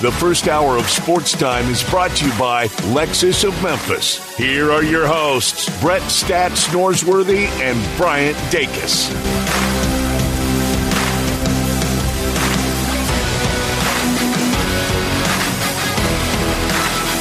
The first hour of Sports Time is brought to you by Lexus of Memphis. Here are your hosts, Brett Stats Norsworthy and Bryant Dacus.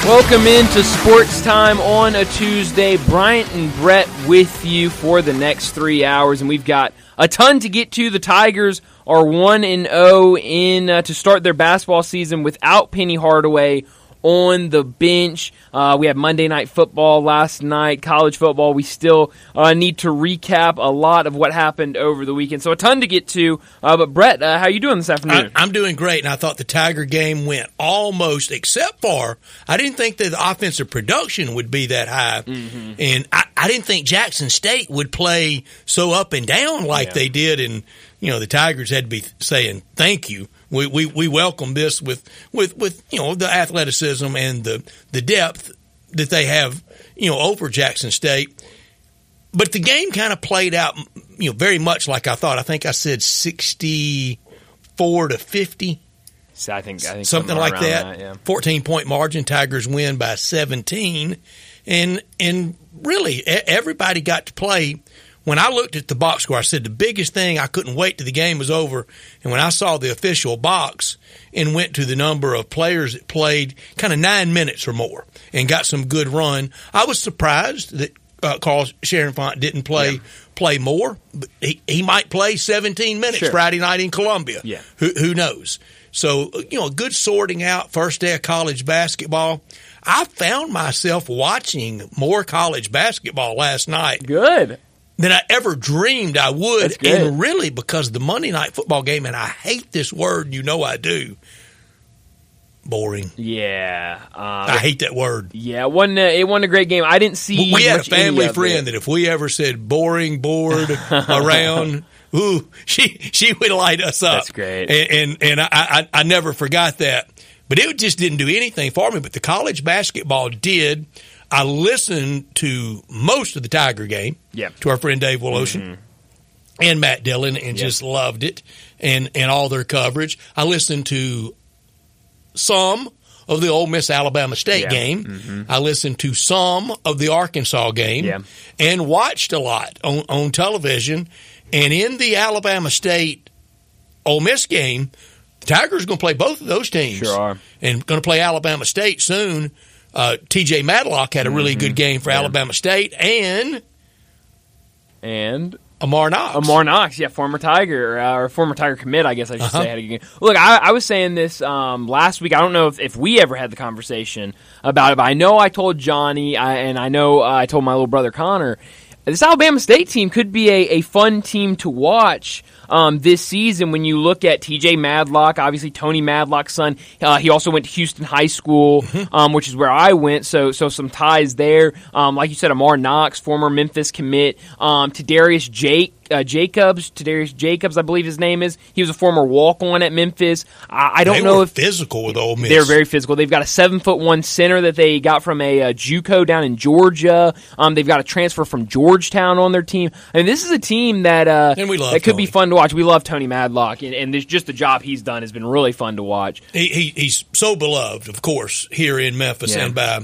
Welcome into Sports Time on a Tuesday. Bryant and Brett with you for the next three hours, and we've got a ton to get to. The Tigers are one and zero in uh, to start their basketball season without Penny Hardaway on the bench. Uh, we had Monday night football last night, college football. We still uh, need to recap a lot of what happened over the weekend, so a ton to get to. Uh, but Brett, uh, how you doing this afternoon? I, am doing great, and I thought the Tiger game went almost, except for I didn't think that the offensive production would be that high, mm-hmm. and I, I, didn't think Jackson State would play so up and down like yeah. they did, and you know the Tigers had to be saying thank you we, we, we welcome this with, with, with, you know, the athleticism and the, the depth that they have, you know, over Jackson State. But the game kind of played out, you know, very much like I thought. I think I said 64 to 50. So I think, I think something like that. that yeah. 14 point margin. Tigers win by 17. And, and really everybody got to play when I looked at the box score, I said the biggest thing I couldn't wait till the game was over. And when I saw the official box and went to the number of players that played kind of nine minutes or more and got some good run, I was surprised that uh, Carl Cherenfant didn't play yeah. play more. But he, he might play 17 minutes sure. Friday night in Columbia. Yeah. Who, who knows? So, you know, good sorting out first day of college basketball. I found myself watching more college basketball last night. Good than I ever dreamed I would. And really because the Monday night football game, and I hate this word, you know I do. Boring. Yeah, um, I hate that word. Yeah, it wasn't a, it wasn't a great game. I didn't see. We had a family friend that if we ever said boring, bored, around, ooh, she she would light us up. That's great. And and, and I, I I never forgot that. But it just didn't do anything for me. But the college basketball did. I listened to most of the Tiger game. Yeah. To our friend Dave Woloshin. Mm-hmm. And Matt Dillon, and yep. just loved it, and and all their coverage. I listened to some of the Ole Miss Alabama State yeah. game. Mm-hmm. I listened to some of the Arkansas game, yeah. and watched a lot on, on television. And in the Alabama State Ole Miss game, the Tigers are going to play both of those teams. Sure are. And going to play Alabama State soon. Uh, T.J. Madlock had a really mm-hmm. good game for yeah. Alabama State, and and Amar Knox. Amar Knox, yeah, former Tiger uh, or former Tiger commit, I guess I should uh-huh. say. Had a good game. Look, I, I was saying this um, last week. I don't know if, if we ever had the conversation about it, but I know I told Johnny, I, and I know uh, I told my little brother Connor. This Alabama State team could be a, a fun team to watch um, this season when you look at TJ Madlock, obviously Tony Madlock's son. Uh, he also went to Houston High School, mm-hmm. um, which is where I went. So, so some ties there. Um, like you said, Amar Knox, former Memphis commit, um, to Darius Jake uh, Jacobs, Darius Jacobs, I believe his name is. He was a former walk on at Memphis. I, I don't they know if physical with Ole Miss. They're very physical. They've got a seven foot one center that they got from a, a JUCO down in Georgia. Um, they've got a transfer from Georgetown on their team. I mean, this is a team that uh, and we love that could Tony. be fun to watch. We love Tony Madlock, and, and this, just the job he's done has been really fun to watch. He, he he's so beloved, of course, here in Memphis Yeah. and by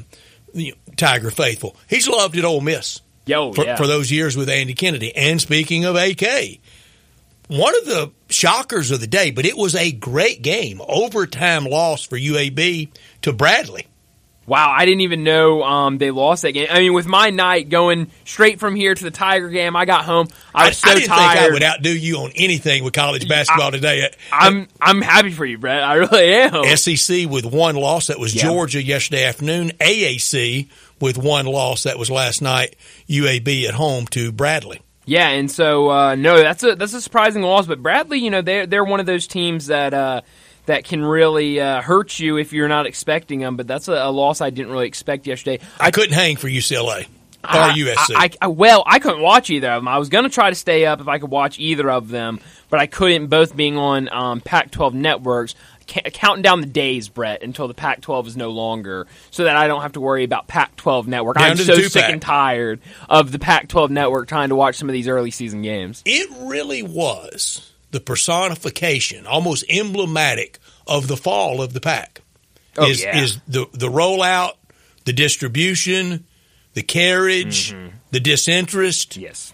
you know, Tiger faithful. He's loved at Ole Miss. Yo, for, yeah. for those years with Andy Kennedy. And speaking of AK, one of the shockers of the day, but it was a great game. Overtime loss for UAB to Bradley. Wow, I didn't even know um, they lost that game. I mean, with my night going straight from here to the Tiger game, I got home. I was so I didn't tired. think I would outdo you on anything with college basketball I- today. I'm I'm happy for you, Brett. I really am. SEC with one loss. That was Yeah. Georgia yesterday afternoon. AAC with one loss. That was last night. UAB at home to Bradley. Yeah, and so uh, no, that's a that's a surprising loss. But Bradley, you know, they're they're one of those teams that uh, that can really uh, hurt you if you're not expecting them. But that's a, a loss I didn't really expect yesterday. I, couldn't hang for UCLA or I- USC. I, I, well, I couldn't watch either of them. I was going to try to stay up if I could watch either of them, but I couldn't. Both being on um, Pac-12 networks, counting down the days, Brett, until the Pac-12 is no longer, so that I don't have to worry about Pac-12 network. Down I'm so sick and tired of the Pac-12 network trying to watch some of these early season games. it really was the personification, almost emblematic of the fall of the Pac. Oh, is yeah. is the the rollout, the distribution, the carriage, Mm-hmm. the disinterest. Yes.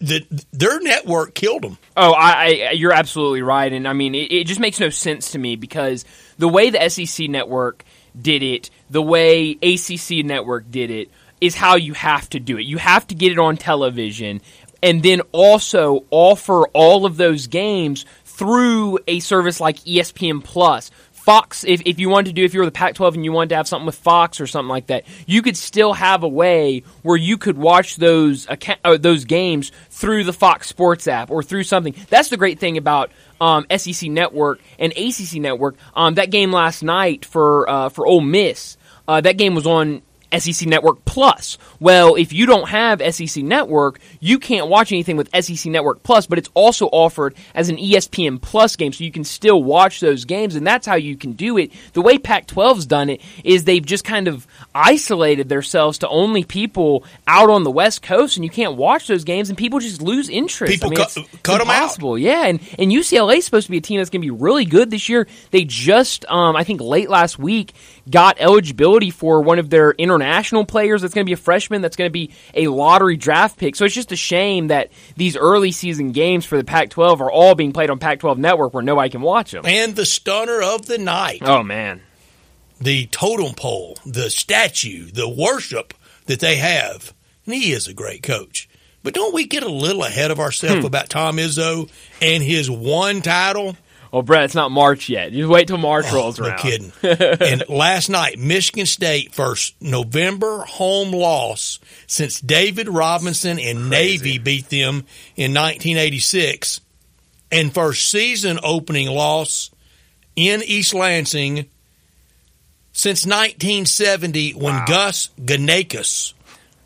The, their network killed them. Oh, I, I you're absolutely right, and I mean it, it just makes no sense to me because the way the SEC network did it, the way ACC network did it, is how you have to do it. You have to get it on television, and then also offer all of those games through a service like ESPN Plus. Fox, if, if you wanted to do, if you were the Pac 12 and you wanted to have something with Fox or something like that, you could still have a way where you could watch those acca- uh, those games through the Fox Sports app or through something. That's the great thing about um, SEC Network and ACC Network. Um, that game last night for uh, for Ole Miss, uh, that game was on SEC Network Plus. Well, if you don't have SEC Network, you can't watch anything with SEC Network Plus, but it's also offered as an ESPN Plus game, so you can still watch those games, and that's how you can do it. The way Pac 12's done it is they've just kind of isolated themselves to only people out on the West Coast, and you can't watch those games, and people just lose interest. People I mean, cut- it's- it's cut 'em out. Yeah, and, and UCLA is supposed to be a team that's going to be really good this year. They just, um, I think, late last week got eligibility for one of their international players that's going to be a freshman that's going to be a lottery draft pick. So it's just a shame that these early season games for the Pac 12 are all being played on Pac 12 Network where nobody can watch them. And the stunner of the night, Oh, man. the totem pole, the statue, the worship that they have. And he is a great coach. But don't we get a little ahead of ourselves Hmm. about Tom Izzo and his one title? Well, Brett, it's not March yet. You wait till March oh, rolls Oh, no around. kidding. and last night, Michigan State first November home loss since David Robinson and Navy beat them in 1986, and first season opening loss in East Lansing since 1970 when Wow. Gus Ganakas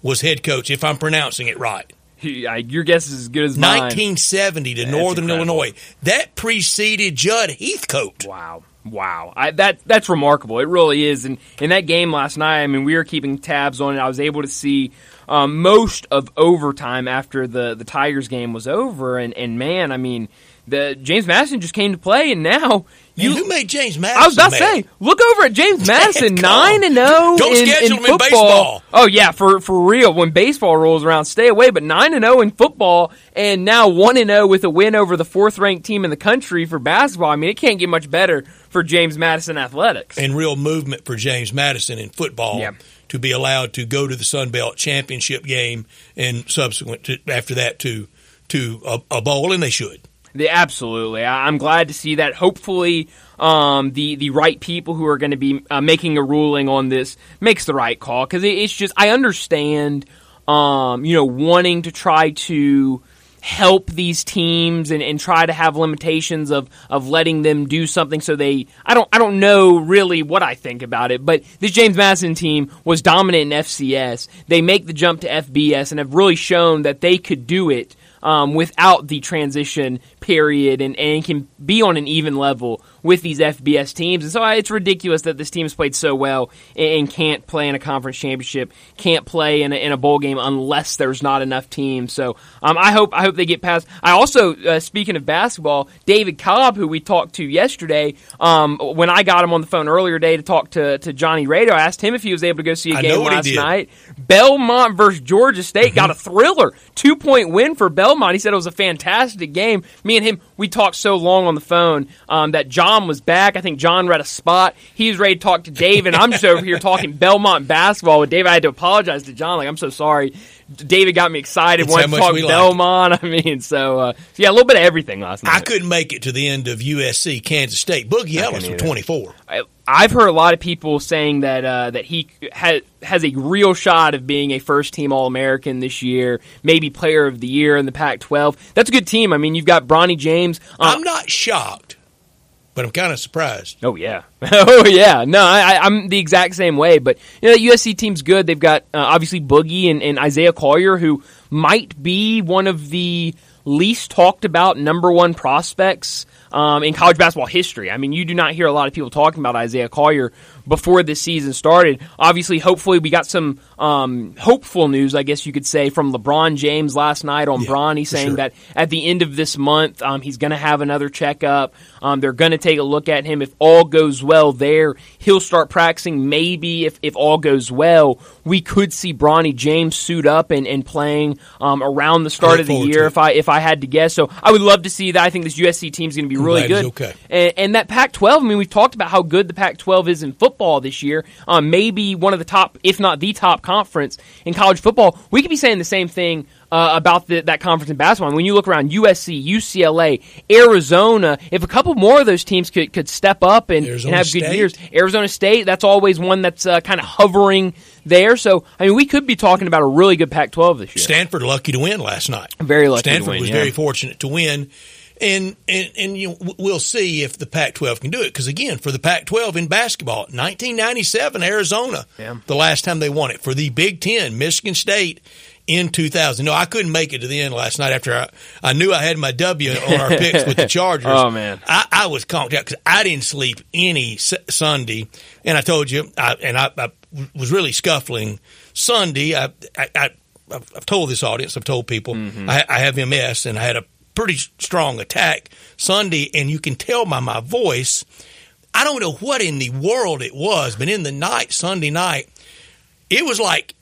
was head coach, if I'm pronouncing it right. He- I- Your guess is as good as mine. 1970 to Northern incredible. Illinois. That preceded Jud Heathcote. Wow. Wow. I, that that's remarkable. It really is. And in that game last night, I mean, we were keeping tabs on it. I was able to see um, most of overtime after the, the Tigers game was over. And, and man, I mean, the James Madison just came to play, and now You, you. who made James Madison? I was about to say, look over at James Madison, nine and oh zero in, in him in football. baseball. Oh yeah, for for real. When baseball rolls around, stay away. But nine and zero in football, and now one and zero with a win over the fourth ranked team in the country for basketball. I mean, it can't get much better for James Madison athletics. and real movement for James Madison in football Yeah. to be allowed to go to the Sun Belt championship game and subsequent to after that to to a, a bowl, and they should. Absolutely. I, I'm glad to see that. Hopefully, um, the the right people who are going to be uh, making a ruling on this makes the right call because it, it's just I understand, um, you know, wanting to try to help these teams and, and try to have limitations of, of letting them do something so they I don't I don't know really what I think about it but this James Madison team was dominant in FCS they make the jump to FBS and have really shown that they could do it um, without the transition period and, and can be on an even level with these FBS teams. And so uh, it's ridiculous that this team has played so well and, can't play in a conference championship, can't play in a, in a bowl game unless there's not enough teams. So um, I hope I hope they get past. I also, uh, speaking of basketball, David Cobb, who we talked to yesterday, um, when I got him on the phone earlier today to talk to, to Johnny Radio, I asked him if he was able to go see a game last night. Belmont versus Georgia State got a thriller, two point win for Belmont. He said it was a fantastic game. Me and him, we talked so long on the phone um, that John was back. I think John read a spot. He was ready to talk to David. I'm just over here talking Belmont basketball with David. I had to apologize to John. Like I'm so sorry. David got me excited. It's wanted to talk we like Belmont. I mean, so, uh, yeah, a little bit of everything last night. I couldn't make it to the end of USC Kansas State. Boogie Ellis for twenty four. I, I've heard a lot of people saying that uh, that he ha- has a real shot of being a first team All American this year, maybe Player of the Year in the Pac-12. That's a good team. I mean, you've got Bronny James. Uh, I'm not shocked, but I'm kind of surprised. oh yeah, oh yeah. No, I, I'm the exact same way. But you know, the USC team's good. They've got uh, obviously Boogie and, and Isaiah Collier, who might be one of the least talked about number one prospects um, in college basketball history. I mean, you do not hear a lot of people talking about Isaiah Collier before this season started. Obviously, hopefully, we got some um, hopeful news, I guess you could say, from LeBron James last night on Yeah, Bronny saying sure. that at the end of this month, um, he's going to have another checkup. Um, they're going to take a look at him. If all goes well there, he'll start practicing. Maybe if, if all goes well, we could see Bronny James suit up and, and playing um, around the start of the year. If I if I had to guess, so I would love to see that. I think this USC team is going to be really good. Okay. And, and, that Pac-12. I mean, we've talked about how good the Pac-12 is in football this year. Um, maybe one of the top, if not the top conference in college football. We could be saying the same thing uh, about the, that conference in basketball. And when you look around USC, UCLA, Arizona, if a couple more of those teams could, could step up and, and have State. good years, Arizona State, that's always one that's uh, kind of hovering there. So, I mean, we could be talking about a really good Pac 12 this year. Stanford lucky to win last night. Very lucky Stanford win, was yeah. very fortunate to win. And, and, and you know, we'll see if the Pac 12 can do it. Because again, for the Pac 12 in basketball, 1997, Arizona, Yeah. the last time they won it. For the Big Ten, Michigan State in 2000. No, I couldn't make it to the end last night after I, I knew I had my W on our picks with the Chargers. Oh, man. I, I was conked out because I didn't sleep any S- Sunday. And I told you, I, and I, I was really scuffling Sunday. I, I, I, I've told this audience, I've told people, mm-hmm. I, I have MS and I had a pretty strong attack Sunday, and you can tell by my voice. I don't know what in the world it was, but in the night, Sunday night, it was like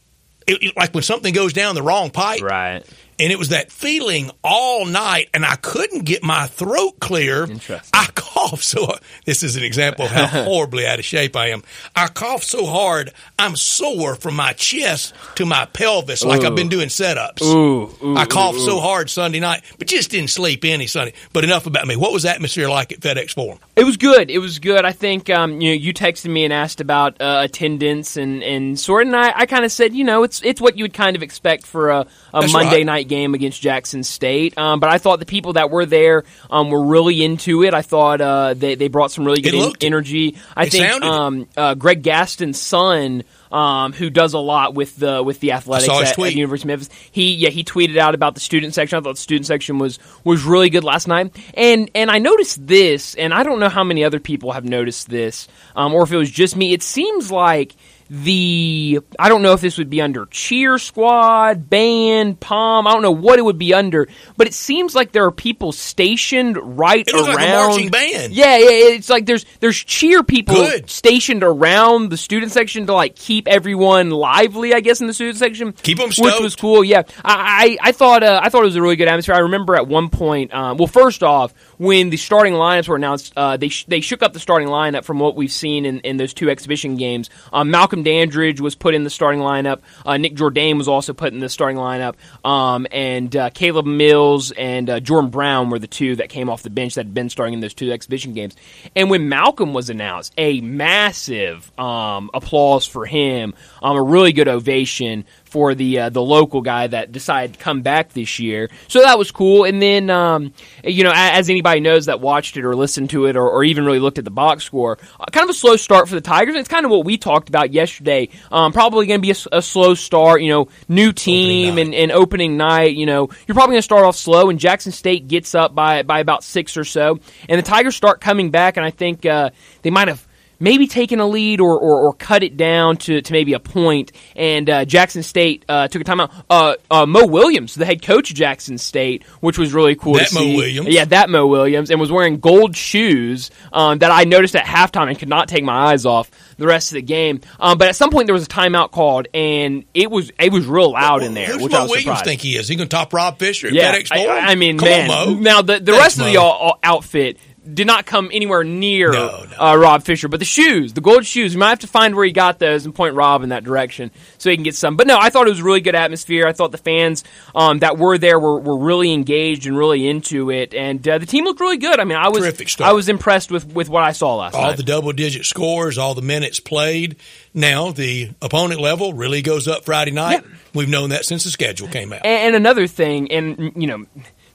it, like when something goes down the wrong pipe. Right. And it was that feeling all night, and I couldn't get my throat clear. Interesting. I coughed so. This is an example of how horribly out of shape I am. I coughed so hard, I'm sore from my chest to my pelvis, like I've been doing setups. Ooh, ooh, I coughed ooh, so hard Sunday night, but just didn't sleep any Sunday. But enough about me. What was the atmosphere like at FedEx Forum? It was good. It was good. I think um, you know you texted me and asked about uh, attendance and and sort and I, I kind of said you know it's it's what you would kind of expect for a, a Monday right. night game against Jackson State. Um, but I thought the people that were there um, were really into it. I thought uh, they they brought some really good en- energy. I It think um, uh, Greg Gaston's son. Um, who does a lot with the with the athletics at, at the University of Memphis? He yeah he tweeted out about the student section. I thought the student section was was really good last night, and and I noticed this, and I don't know how many other people have noticed this, um, or if it was just me. It seems like the I don't know if this would be under cheer squad, band, palm. I don't know what it would be under, but it seems like there are people stationed right around like marching band. Yeah, yeah, it's like there's there's cheer people Good. stationed around the student section to like keep everyone lively. I guess in the student section, Keep 'em which stoked. was cool. Yeah, I I, I thought uh, I thought it was a really good atmosphere. I remember at one point, um, well, first off, when the starting lineups were announced, uh, they sh- they shook up the starting lineup from what we've seen in, in those two exhibition games. Um, Malcolm Dandridge was put in the starting lineup. Uh, Nick Jourdain was also put in the starting lineup, um, and uh, Caleb Mills and uh, Jordan Brown were the two that came off the bench that had been starting in those two exhibition games. And when Malcolm was announced, a massive um, applause for him, um, a really good ovation for the uh, the local guy that decided to come back this year. So that was cool. And then, um, you know, as anybody knows that watched it or listened to it or, or even really looked at the box score, uh, kind of a slow start for the Tigers. It's kind of what we talked about yesterday. Um, probably going to be a slow start. You know, new team and, and opening night. You know, you're probably going to start off slow. And Jackson State gets up by by about six or so, and the Tigers start coming back. And I think uh, they might have maybe taken a lead or, or, or cut it down to, to maybe a point. And uh, Jackson State uh, took a timeout. Uh, uh, Mo Williams, the head coach of Jackson State, which was really cool That to Mo see. Williams. Yeah, that Mo Williams, and was wearing gold shoes um, that I noticed at halftime and could not take my eyes off the rest of the game. Um, but at some point there was a timeout called, and it was it was real loud in there, Who's which Mo I was Williams surprised. think he is? He going to top Rob Fisher Yeah, FedEx I, I mean, Come man. on. Now the the Thanks, rest of the Mo. all, outfit did not come anywhere near No, no. Uh, Rob Fisher, but the shoes, the gold shoes, we might have to find where he got those and point Rob in that direction so he can get some. But no, I thought it was a really good atmosphere. I thought the fans um, that were there were, were really engaged and really into it, and uh, the team looked really good. I mean, I was. I was impressed with, with what I saw last all night. All the double digit scores, all the minutes played. Now the opponent level really goes up Friday night. We've known that since the schedule came out. And, and another thing, and you know,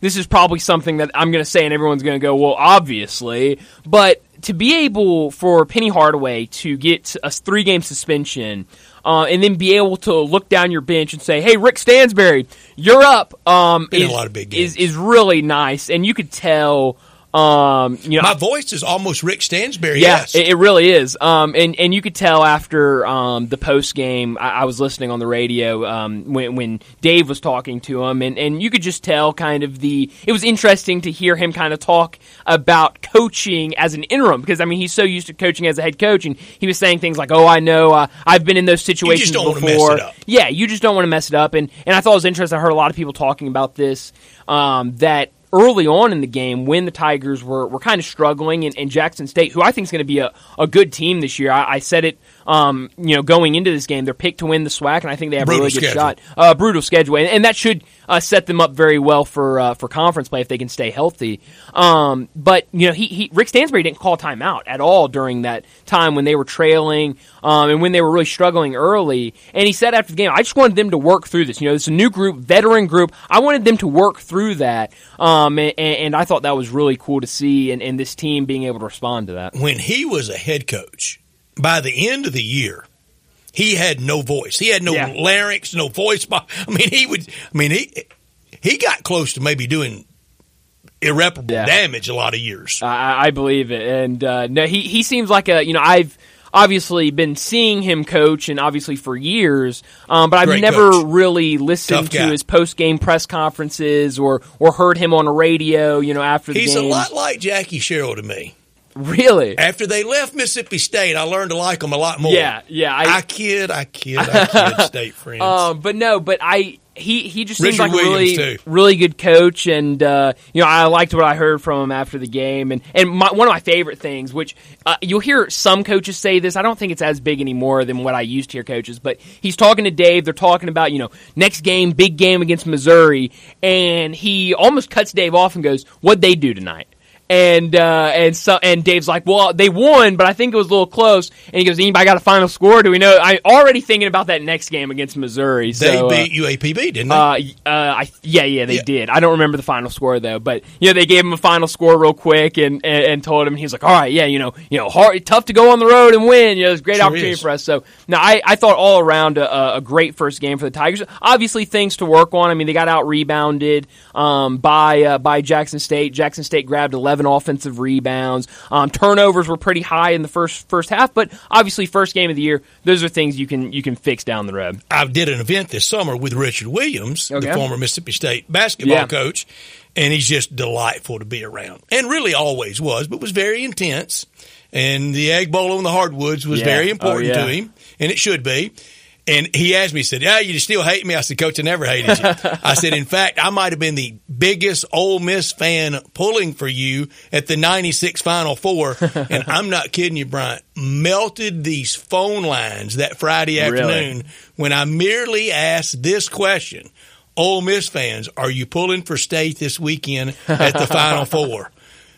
this is probably something that I'm going to say, and everyone's going to go, "Well, obviously," but to be able for Penny Hardaway to get a three game suspension. Uh, and then be able to look down your bench and say, "Hey, Rick Stansbury, you're up." Um, in is, a lot of big is is really nice, and you could tell Um, you know, My voice is almost Rick Stansbury. yeah, yes. it, really is. Um, and and you could tell after um, the post game, I, I was listening on the radio um, when when Dave was talking to him, and, and you could just tell kind of the. It was interesting to hear him kind of talk about coaching as an interim because I mean he's so used to coaching as a head coach, and he was saying things like, "Oh, I know, uh, I've been in those situations don't before." mess it up. Yeah, you just don't want to mess it up, and and I thought it was interesting. I heard a lot of people talking about this um, that early on in the game when the Tigers were, were kind of struggling and, and Jackson State, who I think is going to be a, a good team this year. I, I said it, um, you know, going into this game, they're picked to win the SWAC, and I think they have Brutal a really good schedule. shot. Uh, brutal schedule, and, and that should uh, set them up very well for uh, for conference play if they can stay healthy. Um, but you know, he, he Rick Stansbury didn't call timeout at all during that time when they were trailing um, and when they were really struggling early. And he said after the game, I just wanted them to work through this. You know, it's a new group, veteran group. I wanted them to work through that, um, and, and I thought that was really cool to see, and, and this team being able to respond to that. when he was a head coach, by the end of the year, he had no voice. He had no Yeah. larynx, no voice box. I mean, he would. I mean, he he got close to maybe doing irreparable Yeah. damage a lot of years. I, I believe it, and uh, no, he he seems like a you know I've obviously been seeing him coach and obviously for years, um, but I've Great never coach. really listened to his post game press conferences or or heard him on the radio. You know after the He's a lot like Jackie Sherrill to me. Really. After they left Mississippi State, I learned to like them a lot more. Yeah, yeah. I, kid, I kid, I kid, state friends. Um, but no, but I he he just seems Richard like a Williams, really too. really good coach, and uh, you know I liked what I heard from him after the game, and and my, one of my favorite things, which uh, you'll hear some coaches say this, I don't think it's as big anymore than what I used to hear coaches, but he's talking to Dave, they're talking about you know next game, big game against Missouri, and he almost cuts Dave off and goes, "What'd they do tonight?" And uh, and so and Dave's like, well, they won, but I think it was a little close. And he goes, anybody got a final score? Do we know? I already thinking about that next game against Missouri. they so, uh, beat UAPB, didn't they? uh, uh, I, yeah, yeah, they Yeah. did. I don't remember the final score though, but you know they gave him a final score real quick and, and, and told him he was like, all right, yeah, you know, you know, hard, tough to go on the road and win. You know, it's a great Sure opportunity is. for us. So now I, I thought all around a, a great first game for the Tigers. Obviously things to work on. I mean, they got out rebounded um, by uh, by Jackson State. Jackson State grabbed 11 offensive rebounds. Um, turnovers were pretty high in the first first half, but obviously first game of the year, those are things you can you can fix down the road. I did an event this summer with Richard Williams, Okay. the former Mississippi State basketball Yeah. coach, and he's just delightful to be around. And really always was, but was very intense. And the Egg Bowl on the hardwoods was Yeah. very Oh, important yeah. to him, and it should be. And he asked me, he said, Yeah, you still hate me? I said, Coach, I never hated you. I said, In fact, I might have been the biggest Ole Miss fan pulling for you at the 96 Final Four. and I'm not kidding you, Bryant. Melted these phone lines that Friday Really? afternoon when I merely asked this question Ole Miss fans, are you pulling for state this weekend at the Final Four?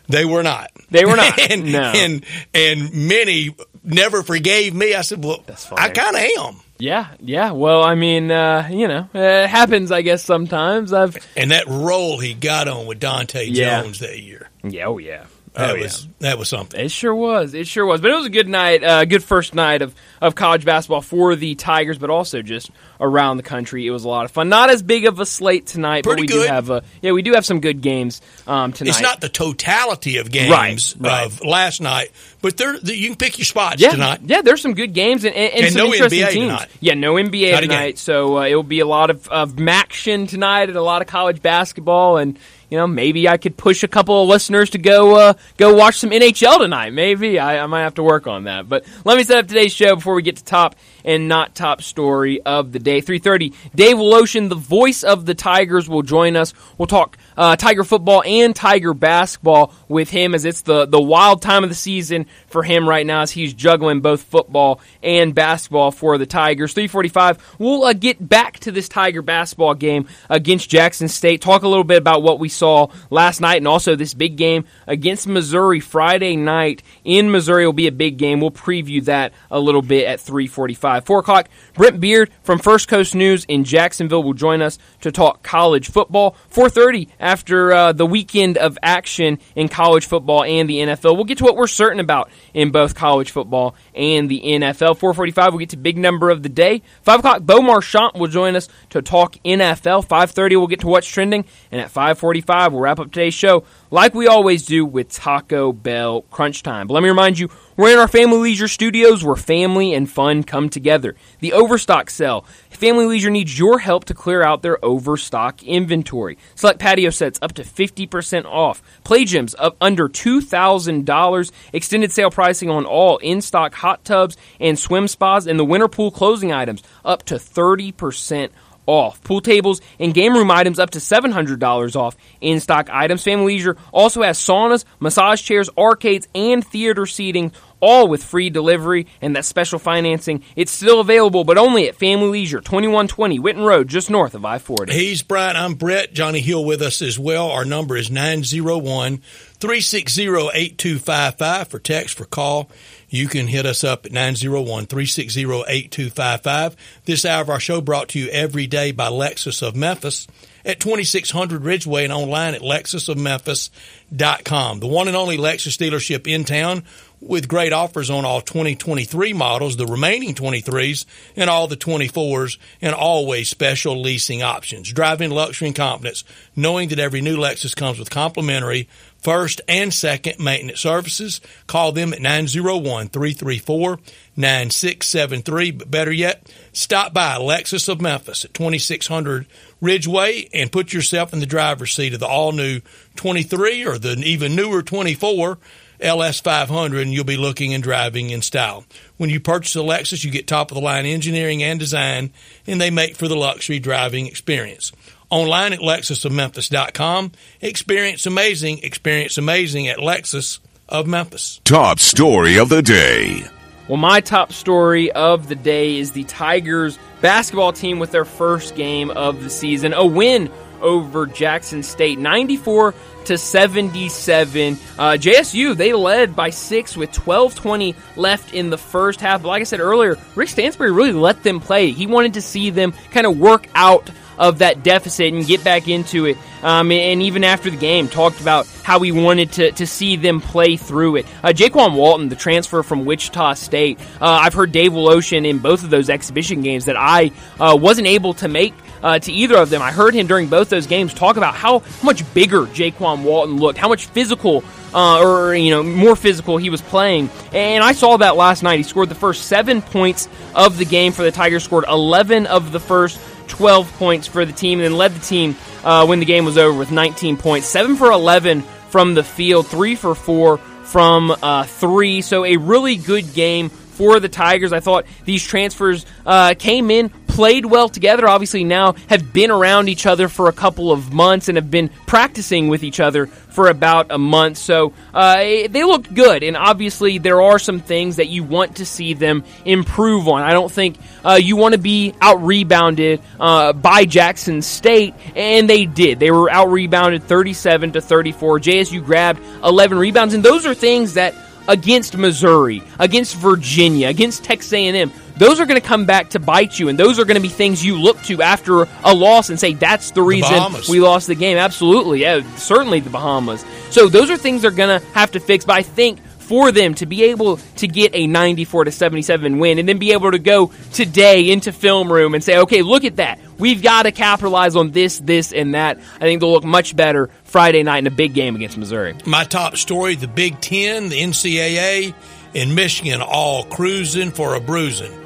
They were not. They were not. and, No. and and many never forgave me. I said, "Well. I kind of am." Yeah, yeah. Well, I mean, uh, you know, it happens. I guess sometimes I've. And that role he got on with Dante Yeah. Jones that year, Yeah, oh yeah, that oh was yeah. that was something. It sure was. It sure was. But it was a good night, a uh, good first night of, of college basketball for the Tigers, but also just around the country. It was a lot of fun. Not as big of a slate tonight, but we good. do have a yeah, we do have some good games um, tonight. It's not the totality of games Right, right. of last night, but there you can pick your spots yeah, tonight. yeah. There's some good games and, and, and And some no interesting NBA teams. tonight. Yeah, no NBA Not a game. tonight. So uh, it will be a lot of, of MACtion tonight and a lot of college basketball and. You know, maybe I could push a couple of listeners to go uh, go watch some NHL tonight. Maybe I, I might have to work on that. But let me set up today's show before we get to top and not top story of the day. Three thirty. Dave Woloshin, the voice of the Tigers, will join us. We'll talk uh, Tiger football and Tiger basketball with him as it's the the wild time of the season for him right now as he's juggling both football and basketball for the Tigers. Three forty five. We'll uh, get back to this Tiger basketball game against Jackson State. Talk a little bit about what we saw last night and also this big game against Missouri Friday night in Missouri will be a big game. We'll preview that a little bit at 345. 4 o'clock, Brent Beard from First Coast News in Jacksonville will join us to talk college football. 430 after uh, the weekend of action in college football and the NFL. We'll get to what we're certain about in both college football and the NFL. 445, we'll get to big number of the day. 5 o'clock, Beau Marchant will join us to talk NFL. 5.30, we'll get to what's trending. And at 5.45, we'll wrap up today's show like we always do with Taco Bell Crunch Time. But let me remind you, we're in our Family Leisure studios where family and fun come together. The Overstock Sale. Family Leisure needs your help to clear out their overstock inventory. Select patio sets up to 50% off. Play gyms up under $2,000. Extended sale pricing on all in-stock hot tubs and swim spas and the winter pool closing items up to 30% off. Pool tables and game room items up to $700 off. In stock items. Family Leisure also has saunas, massage chairs, arcades, and theater seating, all with free delivery and that special financing. It's still available, but only at Family Leisure, 2120 Whitten Road, just north of I 40. He's Brian. I'm Brett. Johnny Hill with us as well. Our number is 901 360 8255 for text, for call. You can hit us up at 901 360 8255. This hour of our show brought to you every day by Lexus of Memphis at 2600 Ridgeway and online at lexusofmemphis.com. The one and only Lexus dealership in town with great offers on all 2023 models, the remaining 23s, and all the 24s, and always special leasing options. Driving luxury and confidence, knowing that every new Lexus comes with complimentary first and second maintenance services. Call them at 901-334-9673. But better yet, stop by Lexus of Memphis at 2600 Ridgeway and put yourself in the driver's seat of the all new 23 or the even newer 24 LS500 and you'll be looking and driving in style. When you purchase a Lexus, you get top of the line engineering and design and they make for the luxury driving experience. Online at lexusofmemphis.com. Experience amazing, experience amazing at Lexus of Memphis. Top story of the day. Well, my top story of the day is the Tigers basketball team with their first game of the season. A win over Jackson State, 94 to 77. Uh, JSU, they led by six with 12:20 left in the first half. But like I said earlier, Rick Stansbury really let them play. He wanted to see them kind of work out of that deficit and get back into it. Um, and even after the game, talked about how he wanted to, to see them play through it. Uh, Jaykwon Walton, the transfer from Wichita State, uh, I've heard Dave Woloshin in both of those exhibition games that I uh, wasn't able to make uh, to either of them. I heard him during both those games talk about how much bigger Jaykwon Walton looked, how much physical uh, or you know more physical he was playing. And I saw that last night. He scored the first seven points of the game for the Tigers. Scored 11 of the first 12 points for the team, and then led the team uh, when the game was over with 19 points. Seven for 11 from the field, three for four from uh, three. So a really good game for the Tigers. I thought these transfers uh, came in, played well together. Obviously, now have been around each other for a couple of months and have been practicing with each other for about a month. So uh, they looked good, and obviously there are some things that you want to see them improve on. I don't think uh, you want to be out rebounded uh, by Jackson State, and they did. They were out rebounded 37 to 34. JSU grabbed 11 rebounds, and those are things that against Missouri, against Virginia, against Texas A&M, those are going to come back to bite you, and those are going to be things you look to after a loss and say that's the reason Bahamas. we lost the game. Absolutely, yeah, certainly the Bahamas. So those are things they're going to have to fix. But I think for them to be able to get a 94 to 77 win and then be able to go today into film room and say, okay, look at that. We've got to capitalize on this, this, and that. I think they'll look much better Friday night in a big game against Missouri. My top story the Big Ten, the NCAA, and Michigan all cruising for a bruising.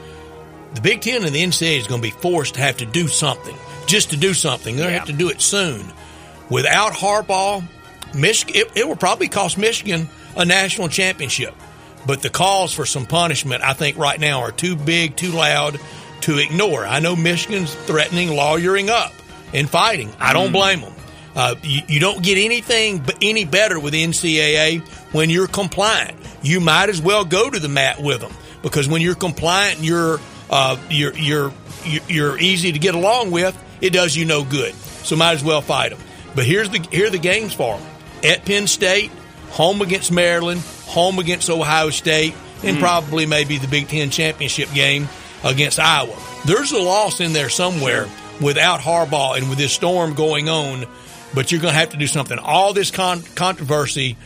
The Big Ten and the NCAA is going to be forced to have to do something, just to do something. They're going to have to do it soon. Without Harbaugh, Michigan, it, it will probably cost Michigan a national championship. But the calls for some punishment, I think, right now are too big, too loud to ignore. I know Michigan's threatening lawyering up and fighting. I don't blame them. Uh, you, you don't get anything but any better with NCAA when you're compliant. You might as well go to the mat with them because when you're compliant, you're uh, you're you're you're easy to get along with. It does you no good. So might as well fight them. But here's the here are the games for them: at Penn State, home against Maryland, home against Ohio State, and probably maybe the Big Ten championship game against Iowa. There's a loss in there somewhere without Harbaugh and with this storm going on. but you're going to have to do something. All this con- controversy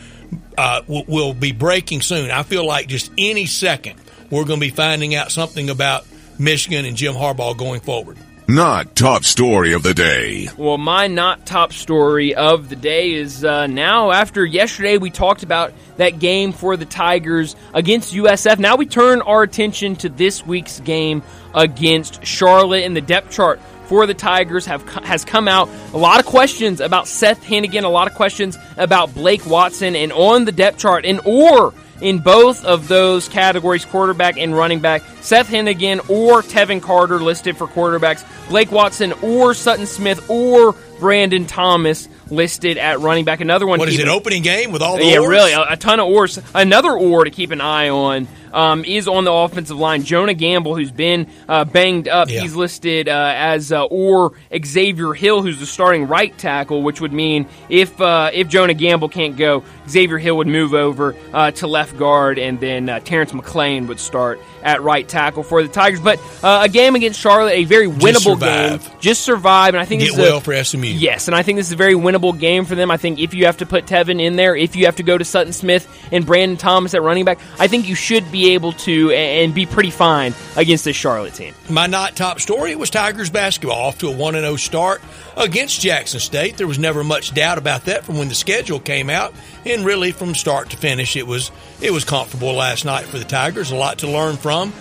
uh, w- will be breaking soon. I feel like just any second we're going to be finding out something about Michigan and Jim Harbaugh going forward. Not top story of the day. Well, my not top story of the day is uh, now after yesterday we talked about that game for the Tigers against USF. Now we turn our attention to this week's game against Charlotte in the depth chart for the Tigers have has come out. A lot of questions about Seth Henigan, a lot of questions about Blake Watson, and on the depth chart, and or in both of those categories, quarterback and running back. Seth Henigan or Tevin Carter listed for quarterbacks. Blake Watson or Sutton Smith or Brandon Thomas listed at running back. Another one. What is it? Opening game with all the yeah, oars? really a, a ton of ors. Another or to keep an eye on um, is on the offensive line. Jonah Gamble, who's been uh, banged up, Yeah. he's listed uh, as uh, or Xavier Hill, who's the starting right tackle, which would mean if uh, if Jonah Gamble can't go, Xavier Hill would move over uh, to left guard, and then uh, Terrence McLean would start at right tackle for the Tigers. But uh, a game against Charlotte, a very winnable game. Just survive, and I think Get this is a- well for SMU. Yes, and I think this is a very winnable game for them. I think if you have to put Tevin in there, if you have to go to Sutton Smith and Brandon Thomas at running back, I think you should be able to and be pretty fine against this Charlotte team. My not top story it was Tigers basketball off to a 1 0 start against Jackson State. There was never much doubt about that from when the schedule came out. And really from start to finish it was it was comfortable last night for the Tigers. A lot to learn from.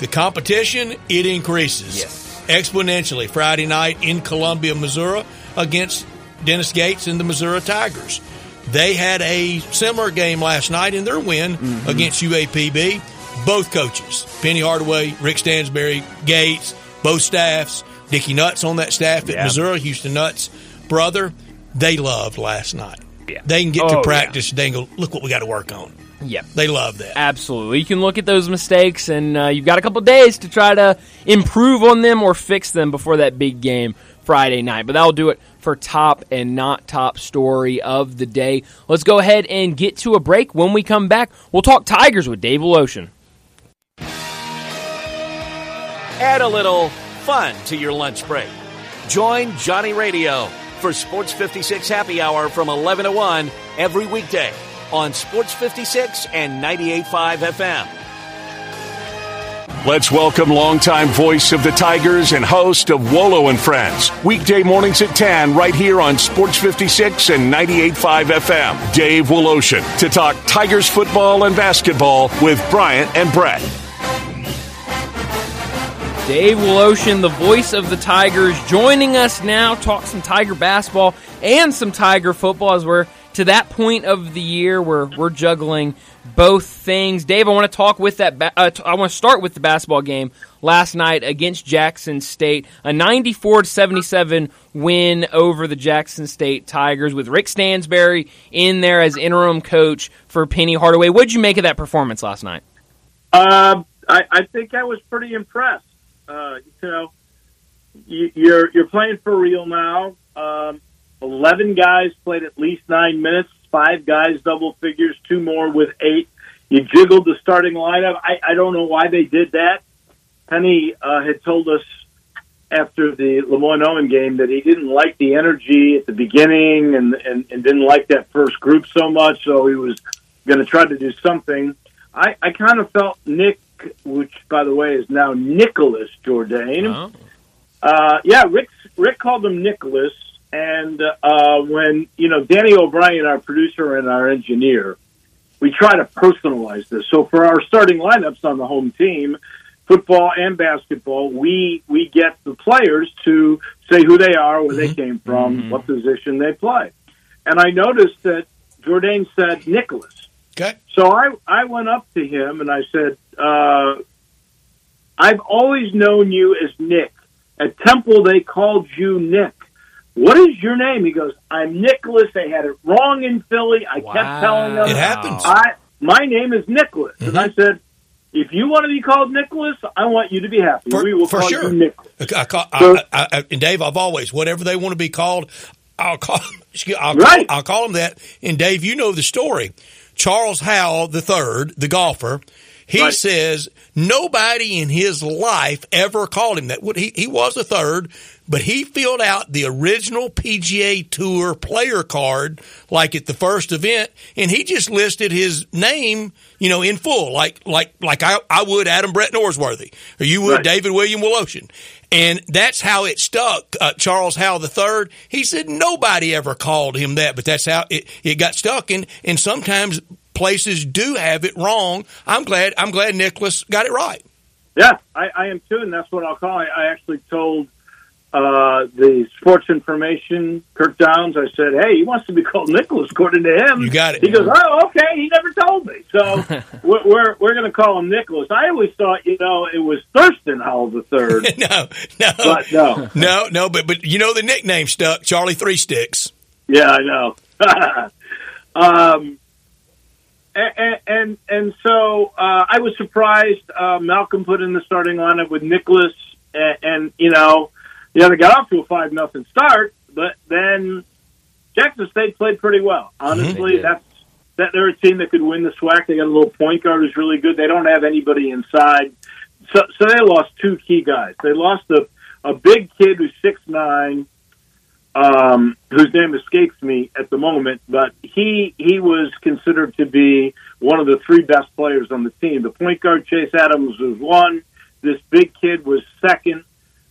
The competition, it increases. Yes. Exponentially Friday night in Columbia, Missouri against Dennis Gates and the Missouri Tigers. They had a similar game last night in their win against UAPB. Both coaches, Penny Hardaway, Rick Stansbury, Gates, both staffs, Dickey Nutt's on that staff at Yeah. Missouri, Houston Nutt's brother, they loved last night. Yeah. They can get Oh, to yeah. practice today and go, look what we got to work on. Yep. They love that. Absolutely. You can look at those mistakes, and uh, you've got a couple days to try to improve on them or fix them before that big game Friday night. But that'll do it for top and not top story of the day. Let's go ahead and get to a break. When we come back, we'll talk Tigers with Dave Woloshin. Add a little fun to your lunch break. Join Johnny Radio for Sports 56 Happy Hour from 11 to 1 every weekday on Sports 56 and 98.5 FM. Let's welcome longtime voice of the Tigers and host of Wolo and Friends. Weekday mornings at 10 right here on Sports 56 and 98.5 FM. Dave Woloshin to talk Tigers football and basketball with Bryant and Brett. Dave Woloshin, the voice of the Tigers, joining us now. Talk some Tiger basketball and some Tiger football as we're to that point of the year where we're juggling both things. Dave, I want to talk with that. Ba- uh, t- I want to start with the basketball game last night against Jackson State, a 94 to 77 win over the Jackson State Tigers with Rick Stansbury in there as interim coach for Penny Hardaway. What did you make of that performance last night? Uh, I, I think I was pretty impressed. Uh, you know, you, you're you're playing for real now. Um, Eleven guys played at least nine minutes. Five guys double figures. Two more with eight. You jiggled the starting lineup. I, I don't know why they did that. Penny uh, had told us after the LeMoyne-Owen game that he didn't like the energy at the beginning and, and, and didn't like that first group so much, so he was going to try to do something. I, I kind of felt Nick, which by the way is now Nicholas Jourdain. Oh. Uh, yeah, Rick Rick called him Nicholas, and uh, when you know Danny O'Brien, our producer and our engineer, we try to personalize this. So for our starting lineups on the home team, football and basketball, we we get the players to say who they are, where they came from, what position they play. And I noticed that Jourdain said Nicholas. Okay. So I, I went up to him and I said, uh, I've always known you as Nick. At Temple, they called you Nick. What is your name? He goes, I'm Nicholas. They had it wrong in Philly. I Wow. kept telling them. It happens. I, my name is Nicholas. And Mm-hmm. I said, if you want to be called Nicholas, I want you to be happy. For- we will for call sure. you Nicholas. I, call, So- I, I, I, and Dave, I've always whatever they want to be called, I'll call. I'll, Right. call, I'll call them that. And Dave, you know the story. Charles Howell the third, the golfer, He Right. says nobody in his life ever called him that. What he he was a third, but he filled out the original PGA Tour player card like at the first event, and he just listed his name, you know, in full, like like like I, I would Adam Brett Norsworthy, or you would Right. David William Woloshin. And that's how it stuck. Uh, Charles Howell III, he said nobody ever called him that, but that's how it, it got stuck. And, and sometimes places do have it wrong. I'm glad, I'm glad Nicholas got it right. Yeah, I, I am too, and that's what I'll call it. I actually told uh, the sports information, Kirk Downs, I said, hey, he wants to be called Nicholas, according to him. You got it. He goes, oh, okay, he never told me. So we're, we're, we're going to call him Nicholas. I always thought, you know, it was Thurston Howell the third, no, no, but no. no, no, but, but you know the nickname stuck, Charlie Three Sticks. Yeah, I know. um, and, and and so uh, I was surprised. Uh, Malcolm put in the starting lineup with Nicholas, and, and you know, yeah, they got off to a five nothing start, but then Jackson State played pretty well. Honestly, did. that's that they're a team that could win the SWAC. They got a little point guard who's really good. They don't have anybody inside, so so they lost two key guys. They lost a a big kid who's six nine um, whose name escapes me at the moment, but he he was considered to be one of the three best players on the team. The point guard Chase Adams was one. This big kid was second.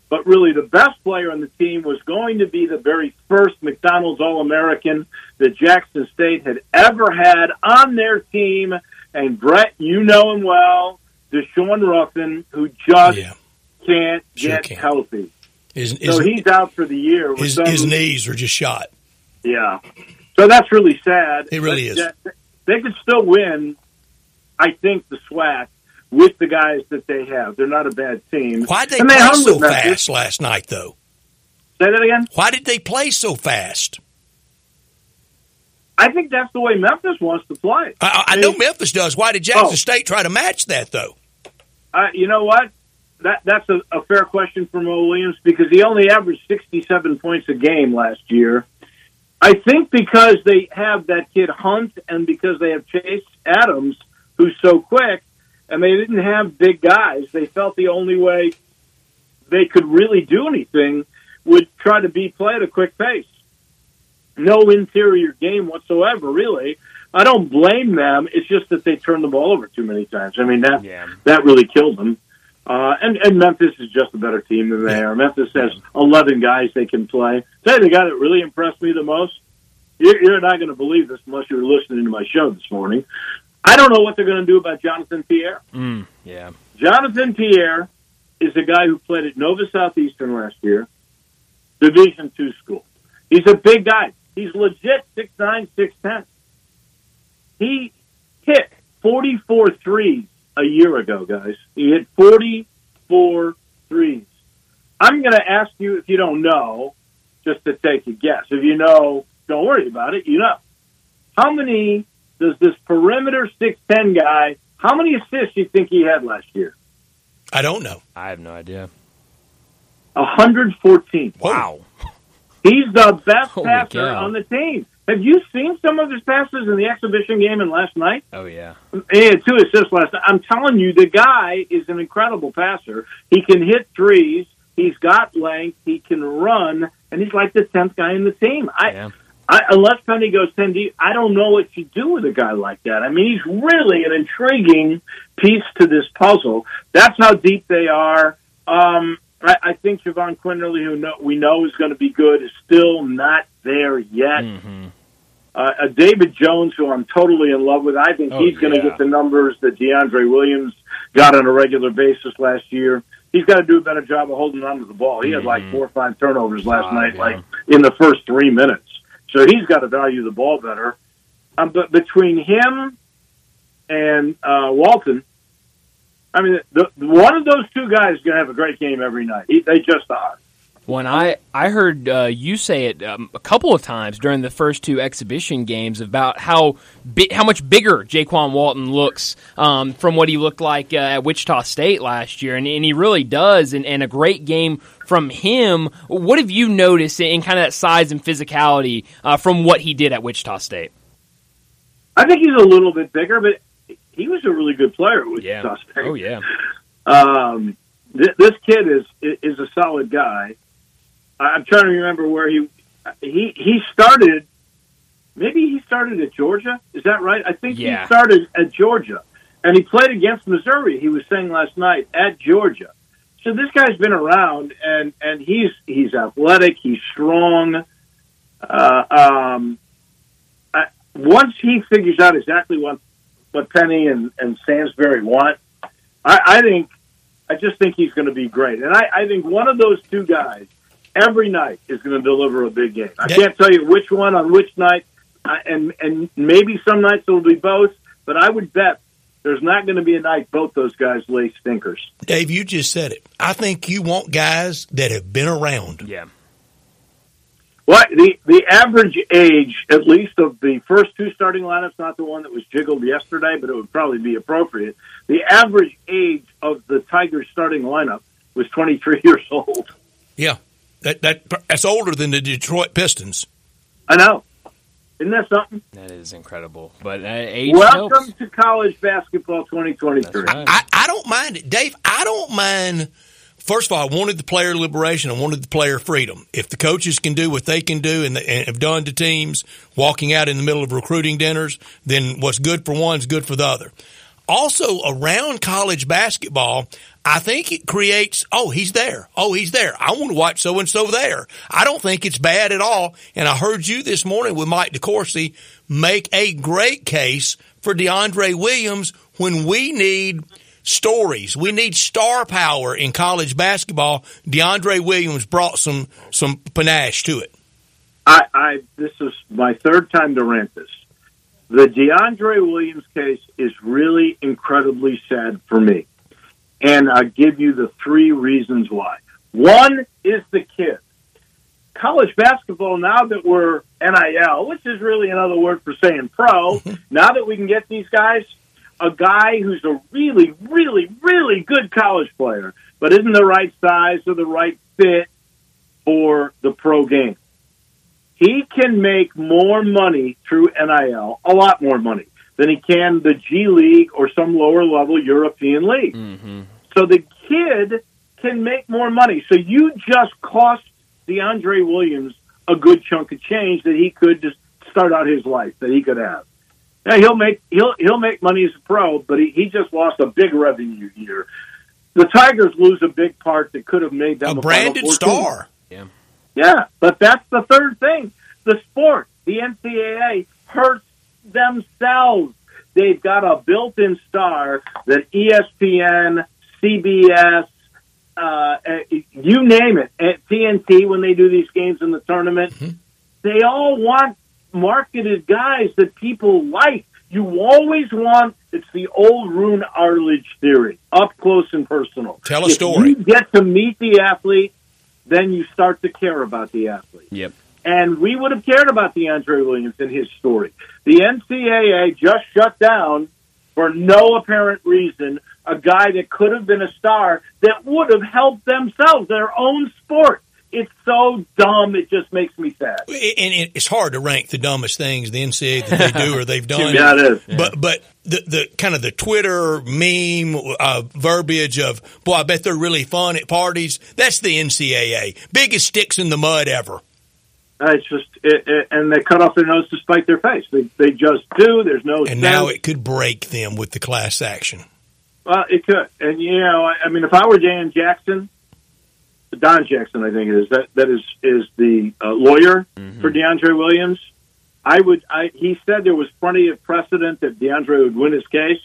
But really, the best player on the team was going to be the very first McDonald's All American that Jackson State had ever had on their team. And Brett, you know him well, Daeshun Ruffin, who just Yeah, can't Sure get can't. healthy. his his, So he's out for the year. his, some- his knees are just shot. yeah. So that's really sad. It really But is. They could still win, I think, the SWAC with the guys that they have. They're not a bad team. Why'd they And play hung so with Memphis. fast last night, though? Say that again? Why did they play so fast? I think that's the way Memphis wants to play. I, I know Memphis does. Why did Jackson State try to match that, though? Uh, you know what? That that's a, a fair question for Mo Williams because he only averaged 67 points a game last year. I think because they have that kid Hunt and because they have Chase Adams, who's so quick, and they didn't have big guys, they felt the only way they could really do anything would try to be play at a quick pace. No interior game whatsoever, really. I don't blame them. It's just that they turned the ball over too many times. I mean that Yeah. that really killed them. Uh, and, and Memphis is just a better team than they are. Memphis has 11 guys they can play. Tell you the guy that really impressed me the most, you're, you're not going to believe this unless you were listening to my show this morning. I don't know what they're going to do about Jonathan Pierre. Mm, yeah. Jonathan Pierre is a guy who played at Nova Southeastern last year, Division two school. He's a big guy. He's legit six nine, six ten. He hit 44 threes a year ago, guys. He hit 44 threes. I'm going to ask you if you don't know, just to take a guess. If you know, don't worry about it. You know. How many does this perimeter 6'10 guy, how many assists do you think he had last year? I don't know. I have no idea. 114. Wow. He's the best Holy passer cow. on the team. Have you seen some of his passes in the exhibition game and last night? Oh yeah. He had two assists last night. I'm telling you, the guy is an incredible passer. He can hit threes. He's got length. He can run, and he's like the tenth guy in the team. I, Yeah. I unless Penny goes deep, I don't know what you do with a guy like that. I mean, he's really an intriguing piece to this puzzle. That's how deep they are. Um, I, I think Jahvon Quinerly, who know, we know is going to be good, is still not there yet. hmm Uh, uh, David Jones, who I'm totally in love with, I think Oh, he's going to yeah. get the numbers that DeAndre Williams got on a regular basis last year. He's got to do a better job of holding on to the ball. He had like Mhm. four or five turnovers last Five, night, yeah. like in the first three minutes. So he's got to value the ball better. Um, but between him and uh, Walton, I mean, the, one of those two guys is going to have a great game every night. He, they just are. When I I heard uh, you say it um, a couple of times during the first two exhibition games about how bi- how much bigger Jaykwon Walton looks um, from what he looked like uh, at Wichita State last year, and, and he really does. And, and a great game from him. What have you noticed in kind of that size and physicality uh, from what he did at Wichita State? I think he's a little bit bigger, but he was a really good player with Yeah. State. Oh yeah. Um, th- this kid is is a solid guy. I'm trying to remember where he he he started. Maybe he started at Georgia. Is that right? I think Yeah. he started at Georgia, and he played against Missouri. He was saying last night at Georgia. So this guy's been around, and and he's he's athletic. He's strong. Uh, um, I, once he figures out exactly what what Penny and and Stansbury want, I, I think I just think he's going to be great, and I, I think one of those two guys every night is going to deliver a big game. I can't tell you which one on which night, uh, and and maybe some nights it'll be both, but I would bet there's not going to be a night both those guys lay stinkers. Dave, you just said it. I think you want guys that have been around. Yeah. Well, the the average age, at least of the first two starting lineups, not the one that was jiggled yesterday, but it would probably be appropriate. The average age of the Tigers starting lineup was 23 years old. Yeah, that that that's older than the Detroit Pistons. I know. Isn't that something? That is incredible. But uh, age Welcome helps. to college basketball 2023. Right. I, I don't mind it, Dave. I don't mind. First of all, I wanted the player liberation. I wanted the player freedom. If the coaches can do what they can do and, and have done to teams, walking out in the middle of recruiting dinners, then what's good for one is good for the other. Also, around college basketball, I think it creates, oh, he's there. Oh, he's there. I want to watch so and so there. I don't think it's bad at all. And I heard you this morning with Mike DeCourcy make a great case for DeAndre Williams when we need stories. We need star power in college basketball. DeAndre Williams brought some, some panache to it. I, I this is my third time to rant this. The DeAndre Williams case is really incredibly sad for me. And I'll give you the three reasons why. One is the kid. College basketball, now that we're NIL, which is really another word for saying pro, now that we can get these guys, a guy who's a really, really, really good college player, but isn't the right size or the right fit for the pro game he can make more money through NIL, a lot more money than he can the G League or some lower level European league. Mm-hmm. So the kid can make more money. So you just cost DeAndre Williams a good chunk of change that he could just start out his life that he could have. Now he'll make he'll he'll make money as a pro, but he, he just lost a big revenue year. The Tigers lose a big part that could have made them A a branded Final Four team. star. Yeah, but that's the third thing. The sport, the NCAA, hurts themselves. They've got a built-in star that ESPN, CBS, uh, eh, you name it, at TNT when they do these games in the tournament, they all want marketed guys that people like. You always want it's the old Roone Arledge theory, up close and personal. Tell a If story. you get to meet the athlete, then you start to care about the athlete. Yep. And we would have cared about DeAndre Williams and his story. The NCAA just shut down for no apparent reason a guy that could have been a star that would have helped themselves, their own sport. It's so dumb, it just makes me sad. And it's hard to rank the dumbest things the NCAA that they do or they've done. Yeah, it is. But but the the kind of the Twitter meme uh, verbiage of boy, I bet they're really fun at parties. That's the NCAA, biggest sticks in the mud ever. Uh, It's just, it, it, and they cut off their nose to spite their face. They, they just do. There's no And now it could break them with the class action. Well, it could, and you know, I, I mean, if I were Dan Jackson, Don Jackson, I think it is that that is is the uh, lawyer for DeAndre Williams. I would. I, he said there was plenty of precedent that DeAndre would win his case.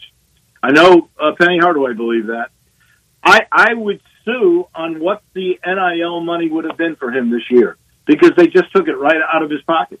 I know uh, Penny Hardaway believed that. I I would sue on what the NIL money would have been for him this year because they just took it right out of his pocket.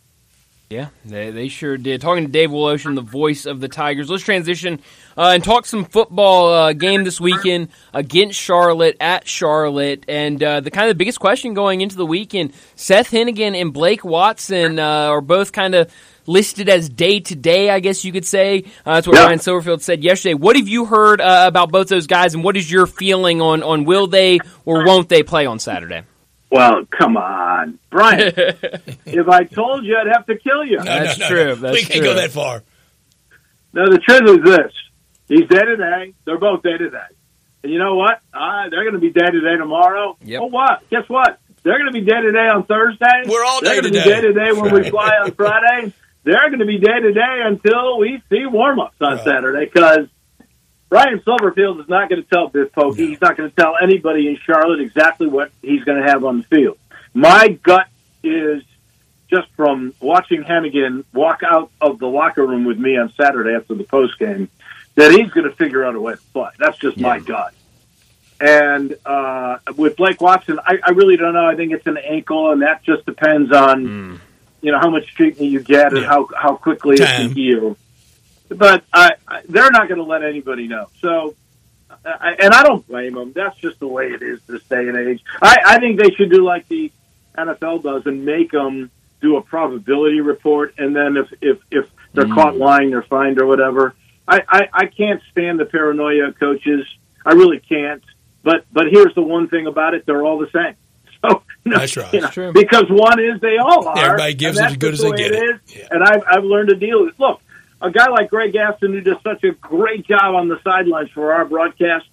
Yeah, they, they sure did. Talking to Dave Woloshin, the voice of the Tigers. Let's transition uh, and talk some football uh, game this weekend against Charlotte at Charlotte. And uh, the kind of the biggest question going into the weekend, Seth Henigan and Blake Watson uh, are both kind of listed as day to day, I guess you could say. Uh, that's what Yeah. Ryan Silverfield said yesterday. What have you heard uh, about both those guys, and what is your feeling on, on will they or won't they play on Saturday? Well, come on, Brian. if I told you, I'd have to kill you. That's true. That's we can't true. go that far. No, the truth is this: He's dead today. They're both dead today. And you know what? Uh, they're going to be dead today tomorrow. Yep. Oh, what? Guess what? They're going to be dead today on Thursday. We're all dead today. They're going to to be day. day to day when we fly on Friday. They're going to be dead today until we see warm ups on Right. Saturday because Ryan Silverfield is not going to tell Biff Poggi. He's not going to tell anybody in Charlotte exactly what he's going to have on the field. My gut is just from watching Henigan walk out of the locker room with me on Saturday after the post game that he's going to figure out a way to play. That's just my gut. And uh, with Blake Watson, I, I really don't know. I think it's an ankle, and that just depends on you know how much treatment you get and Yeah. how how quickly it can heal. But I, I, they're not going to let anybody know. So, I, and I don't blame them. That's just the way it is this day and age. I, I think they should do like the NFL does and make them do a probability report, and then if if if they're mm. caught lying, they're fined or whatever. I, I I can't stand the paranoia of coaches. I really can't. But but here's the one thing about it: they're all the same. So no, That's right. you know, That's true. because one is they all are. Everybody gives it as good just as they way get it. is. Yeah. And I've I've learned to deal with. Look, a guy like Greg Gaston who does such a great job on the sidelines for our broadcast,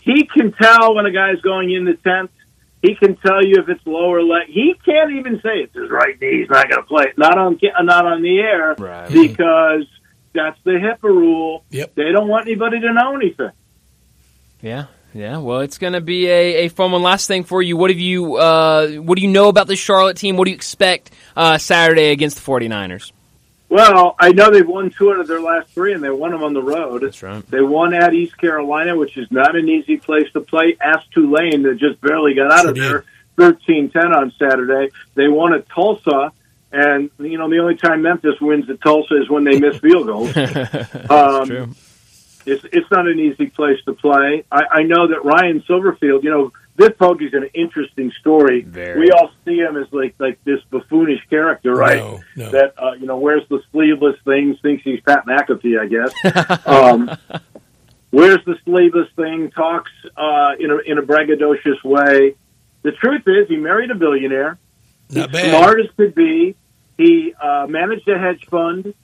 he can tell when a guy's going in the tenth. He can tell you if it's lower leg. He can't even say it's his right knee. He's not going to play. Not on not on the air Right. because that's the HIPAA rule. Yep. They don't want anybody to know anything. Yeah, yeah. Well, it's going to be a, a fun one. Last thing for you. What have you uh, What do you know about the Charlotte team? What do you expect uh, Saturday against the 49ers? Well, I know they've won two out of their last three, and they won them on the road. That's right. They won at East Carolina, which is not an easy place to play. Asked Tulane that just barely got out of Sure there, 13-10 on Saturday. They won at Tulsa, and you know the only time Memphis wins at Tulsa is when they miss field goals. um, True. It's it's not an easy place to play. I, I know that Ryan Silverfield, you know, Biff Poggi's an interesting story. Very. We all see him as like like this buffoonish character, right? No, no. That uh, you know wears the sleeveless things, thinks he's Pat McAfee, I guess. um, wears the sleeveless thing, talks uh, in a in a braggadocious way. The truth is, he married a billionaire. Not He's bad. smart as could be. He uh, managed a hedge fund,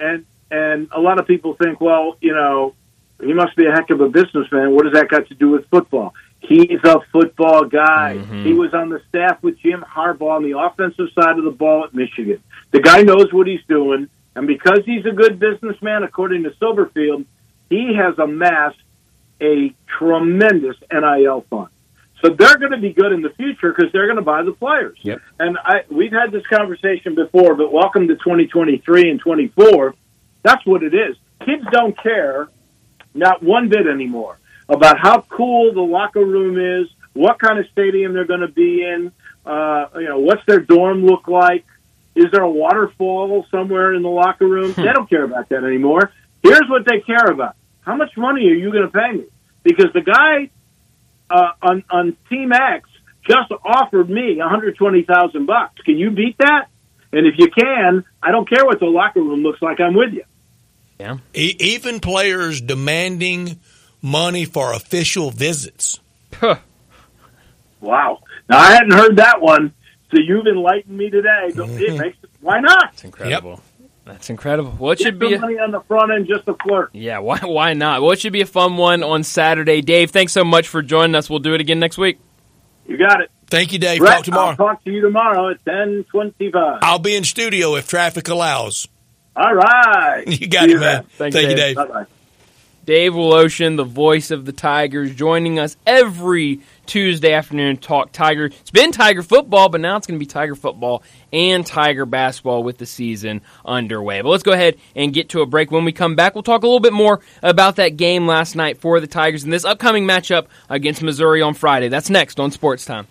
and and a lot of people think, well, you know, he must be a heck of a businessman. What does that got to do with football? He's a football guy. Mhm. He was on the staff with Jim Harbaugh on the offensive side of the ball at Michigan. The guy knows what he's doing, and because he's a good businessman, according to Silverfield, he has amassed a tremendous NIL fund. So they're going to be good in the future because they're going to buy the players. Yep. And I, we've had this conversation before, but welcome to 2023 and 24. That's what it is. Kids don't care, not one bit anymore, about how cool the locker room is, what kind of stadium they're going to be in, uh, you know, what's their dorm look like. Is there a waterfall somewhere in the locker room? they don't care about that anymore. Here's what they care about: how much money are you going to pay me? Because the guy uh, on on Team X just offered me 120,000 bucks. Can you beat that? And if you can, I don't care what the locker room looks like. I'm with you. E- even players demanding money for official visits. Wow. Now I hadn't heard that one, so you've enlightened me today. But Mm-hmm. it makes why not? That's incredible. That's incredible. Well, Get should be. some A, money on the front end just to flirt. yeah, why why not? Well, it should be a fun one on Saturday. Dave, thanks so much for joining us. We'll do it again next week. You got it. Thank you, Dave. Brett, Talk tomorrow. I'll talk to you tomorrow at 10:25. I'll be in studio if traffic allows. All right. You got See it, you man. Thanks, Thank you, Dave. Dave. Bye bye. Dave Woloshin, the voice of the Tigers, joining us every Tuesday afternoon to talk Tiger. It's been Tiger football, but now it's going to be Tiger football and Tiger basketball with the season underway. But let's go ahead and get to a break. When we come back, we'll talk a little bit more about that game last night for the Tigers and this upcoming matchup against Missouri on Friday. That's next on Sports Time.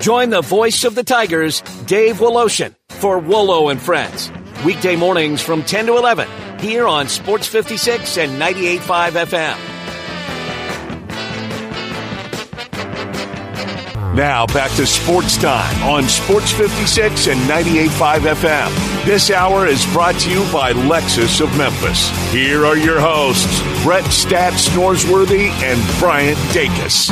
Join the voice of the Tigers, Dave Woloshin, for Wolo and Friends. Weekday mornings from 10 to 11 here on Sports 56 and 98.5 FM. Now back to sports time on Sports 56 and 98.5 FM. This hour is brought to you by Lexus of Memphis. Here are your hosts, Brett Stats Norsworthy and Bryant Dacus.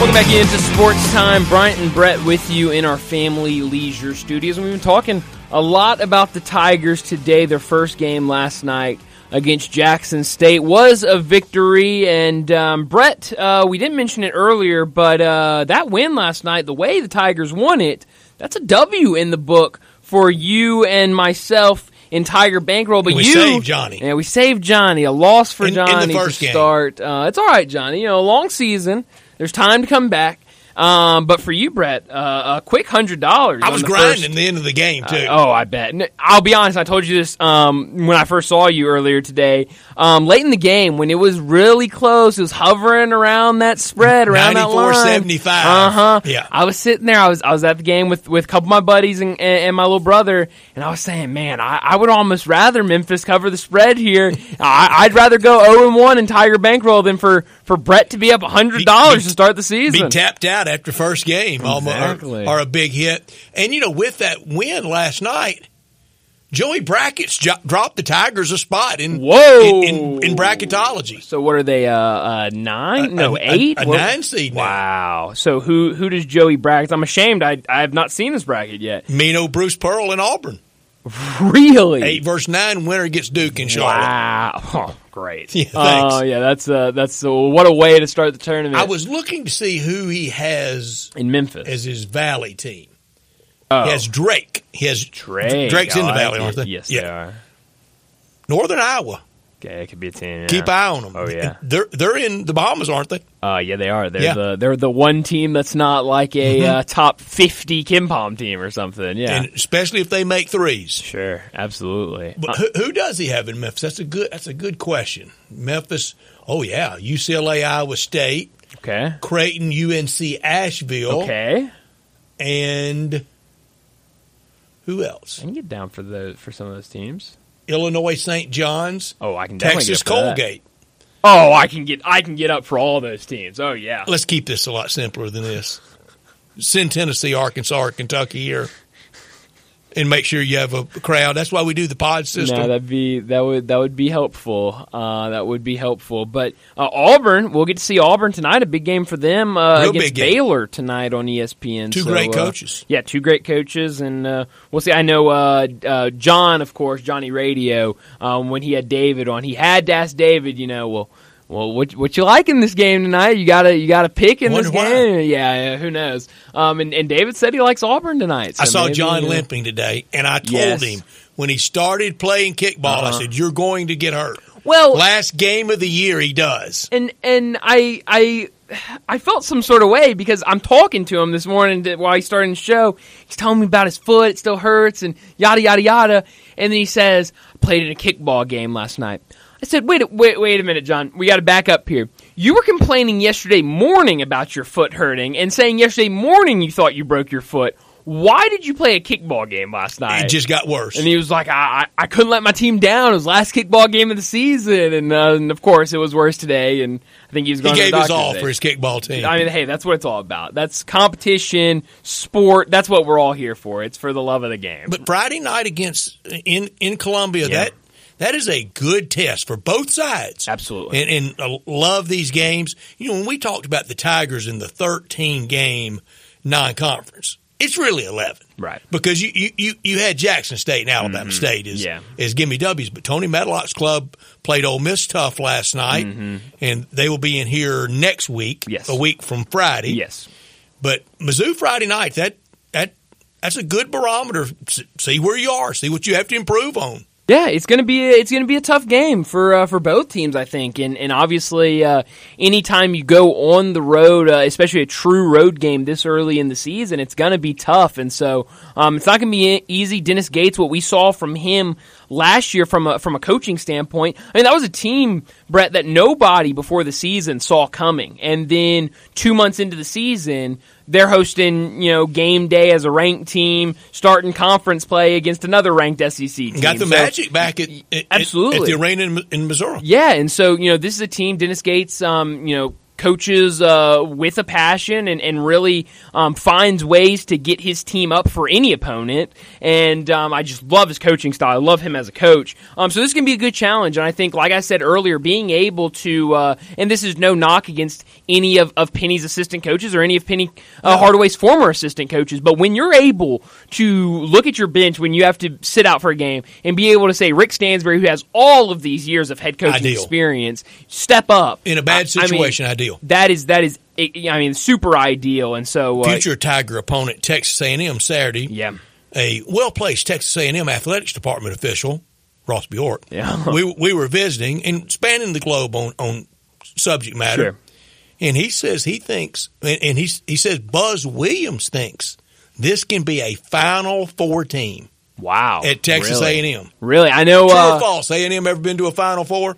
Welcome back into Sports Time. Bryant and Brett with you in our family leisure studios. And we've been talking a lot about the Tigers today. Their first game last night against Jackson State was a victory. And um, Brett, uh, we didn't mention it earlier, but uh, that win last night, the way the Tigers won it, that's a W in the book for you and myself in Tiger Bankroll. But We you, saved Johnny. Yeah, we saved Johnny. A loss for In- in the Johnny first to game. start. Uh, it's all right, Johnny. You know, long season. There's time to come back. Um, but for you, Brett, uh, a quick hundred dollars. I was grinding the end of the game too. Oh, I bet. I'll be honest. I told you this um, when I first saw you earlier today. Um, late in the game, when it was really close, it was hovering around that spread, around that line. 94-75. Uh huh. Yeah. I was sitting there. I was I was at the game with with a couple of my buddies and, and, and my little brother, and I was saying, man, I, I would almost rather Memphis cover the spread here. I, I'd rather go zero and one in Tiger Bankroll than for for Brett to be up hundred dollars to start the season. be tapped out after first game, almost, Exactly. or, or a big hit. And you know, with that win last night, Joey Brackets jo- dropped the Tigers a spot in Whoa. in, in, in bracketology. So what are they? Uh, uh nine? A- no, a- eight. a What- nine seed now. Wow. So who who does Joey bracket? I'm ashamed. I I have not seen this bracket yet. Mino Bruce Pearl in Auburn, Really? eight versus nine winner gets Duke in Charlotte. Wow. Oh, great. Yeah, Oh thanks. yeah. That's uh that's uh, what a way to start the tournament. I was looking to see who he has in Memphis. as his Valley team. oh, He has Drake. He has Drake. Drake's in the Valley, it. aren't they? Yes, Yeah. they are. Northern Iowa. Okay, it could be a team. Yeah. Keep eye on them. Oh yeah. they're they're in the Bahamas, aren't they? Uh, yeah, they are. They're Yeah. the they're the one team that's not like a uh, top fifty KenPom team or something. Yeah. And especially if they make threes. sure. Absolutely. But who, who does he have in Memphis? That's a good. That's a good question. Memphis. Oh yeah, UCLA, Iowa State, okay. Creighton, UNC, Asheville, Okay. and who else? I can get down for the for some of those teams. Illinois, St. John's, Oh, I can definitely Texas, get up for that. Colgate. Oh, I can get I can get up for all those teams. Oh yeah. Let's keep this a lot simpler than this. Send Tennessee, Arkansas, or Kentucky here, and make sure you have a crowd. That's why we do the pod system. No, that'd be that would that would be helpful. Uh, that would be helpful. But uh, Auburn, we'll get to see Auburn tonight. A big game for them uh, Real against. Baylor tonight on ESPN. Two So, great uh, coaches. yeah, two great coaches, and uh, we'll see. I know uh, uh, John, of course, Johnny Radio. Um, when he had David on, he had to ask David. You know, well. Well, what what you like in this game tonight? You gotta you gotta pick in Wonder this why. game. Yeah, yeah, who knows? Um, and, and David said he likes Auburn tonight. I saw maybe, John uh, limping today, and I told Yes. him when he started playing kickball, I Uh-huh. said, "You're going to get hurt." Well, Last game of the year, he does. and and I I I felt some sort of way because I'm talking to him this morning while he's starting the show. He's telling me about his foot; it still hurts, and yada yada yada. And then he says, "I played in a kickball game last night." I said, "Wait, a- wait, wait a minute, John. We got to back up here. You were complaining yesterday morning about your foot hurting, and saying yesterday morning you thought you broke your foot. Why did you play a kickball game last night?" It just got worse. And he was like, I, I, I couldn't let my team down. It was last kickball game of the season. And, uh, and of course, it was worse today. And I think he was he going to gave his all today. for his kickball team. I mean, hey, that's what it's all about. That's competition, sport. That's what we're all here for. It's for the love of the game. but Friday night against in in Columbia, Yeah. that that is a good test for both sides. Absolutely. and, and I love these games. You know, when we talked about the Tigers in the 13 game non conference, it's really 11. Right. Because you, you, you, you had Jackson State and Alabama State as, Mm-hmm. Yeah. as gimme W's, but Tony Madlock's club played Ole Miss tough last night, and they will be in here next week, Mm-hmm. Yes. a week from Friday. yes. But Mizzou Friday night, that that that's a good barometer. See where you are. See what you have to improve on. Yeah, it's gonna be it's gonna be a tough game for uh, for both teams, I think, and and obviously, uh, anytime you go on the road, uh, especially a true road game this early in the season, it's gonna be tough, and so um, it's not gonna be easy. Dennis Gates, what we saw from him last year from a from a coaching standpoint, I mean that was a team, Brett, that nobody before the season saw coming, and then two months into the season, they're hosting you know game day as a ranked team, starting conference play against another ranked SEC team. Got the So- magic back at, at Absolutely. at, the arena in, in Missouri. yeah, and so you know this is a team. Dennis Gates, um, you know, coaches uh, with a passion and, and really um, finds ways to get his team up for any opponent. And um, I just love his coaching style. I love him as a coach. Um, so this can be a good challenge. And I think, like I said earlier, being able to, uh, and this is no knock against any of, of Penny's assistant coaches or any of Penny uh, Hardaway's former assistant coaches, but when you're able to look at your bench when you have to sit out for a game and be able to say Rick Stansbury, who has all of these years of head coaching Ideal. experience, step up In a bad I- I mean, situation, ideal. That is that is I mean super ideal, and so uh, Future Tiger opponent Texas A&M Saturday. yeah. A well placed Texas A&M athletics department official, Ross Bjork. Yeah. we we were visiting and spanning the globe on on subject matter. Sure. And he says he thinks, and and he he says Buzz Williams thinks this can be a Final Four team Wow. at Texas really? A&M. Really? I know True uh, or false? A&M ever been to a Final Four?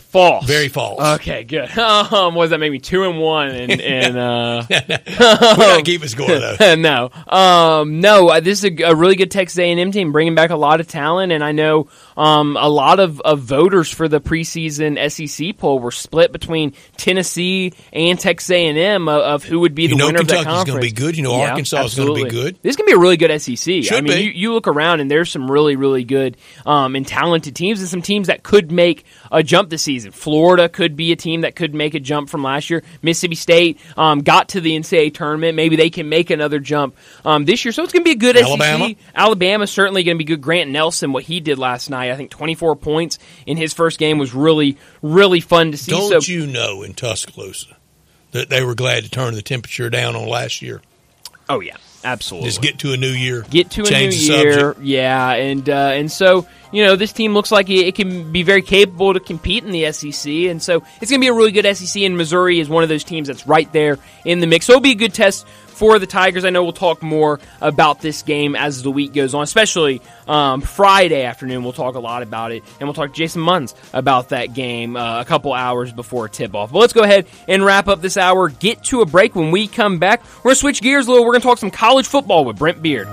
False. Very false. Okay, good. Um, what does that make me two and one? And, and uh, We're not keeping score though. no, um, no. uh, This is a, a really good Texas A&M team, bringing back a lot of talent, and I know um, a lot of, of voters for the preseason SEC poll were split between Tennessee and Texas A&M of, of who would be You the know winner of that Kentucky's conference. gonna be good. You know Arkansas is gonna be good. This is going to be a really good SEC. I mean, be. You, you look around and there's some really, really good um, and talented teams, and some teams that could make a jump this season. Florida could be a team that could make a jump from last year. Mississippi State um, got to the NCAA tournament. Maybe they can make another jump um, this year. So it's going to be a good Alabama? SEC. Alabama's certainly going to be good. Grant Nelson, what he did last night, I think 24 points in his first game was really, really fun to see. Don't so, you know in Tuscaloosa that they were glad to turn the temperature down on last year? oh yeah, absolutely. Just get to a new year. get to a new year. subject. Yeah, and uh, and so you know this team looks like it, it can be very capable to compete in the SEC, and so it's going to be a really good SEC. And Missouri is one of those teams that's right there in the mix. So it'll be a good test for the Tigers. I know we'll talk more about this game as the week goes on, especially um, Friday afternoon. We'll talk a lot about it, and we'll talk to Jason Munns about that game uh, a couple hours before tip off. But let's go ahead and wrap up this hour. Get to a break. When we come back, we're going to switch gears a little. We're going to talk some college football with Brent Beard.